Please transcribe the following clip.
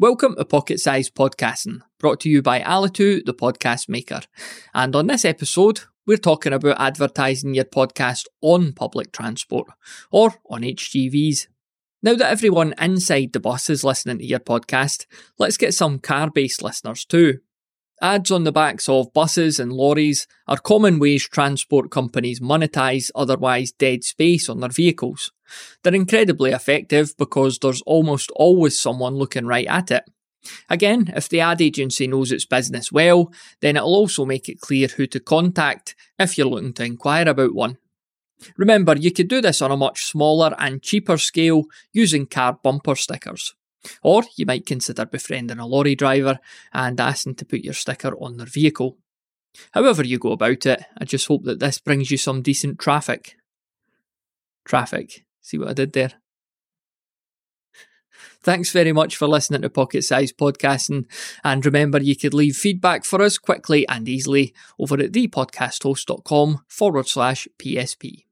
Welcome to Pocket Size Podcasting, brought to you by Alitu, the podcast maker. And on this episode, we're talking about advertising your podcast on public transport or on HGVs. Now that everyone inside the bus is listening to your podcast, let's get some car based listeners too. Ads on the backs of buses and lorries are common ways transport companies monetize otherwise dead space on their vehicles. They're incredibly effective because there's almost always someone looking right at it. Again, if the ad agency knows its business well, then it'll also make it clear who to contact if you're looking to inquire about one. Remember, you could do this on a much smaller and cheaper scale using car bumper stickers. Or you might consider befriending a lorry driver and asking to put your sticker on their vehicle. However, you go about it, I just hope that this brings you some decent traffic. Traffic. See what I did there? Thanks very much for listening to Pocket Size Podcasting. And remember, you could leave feedback for us quickly and easily over at thepodcasthost.com forward slash PSP.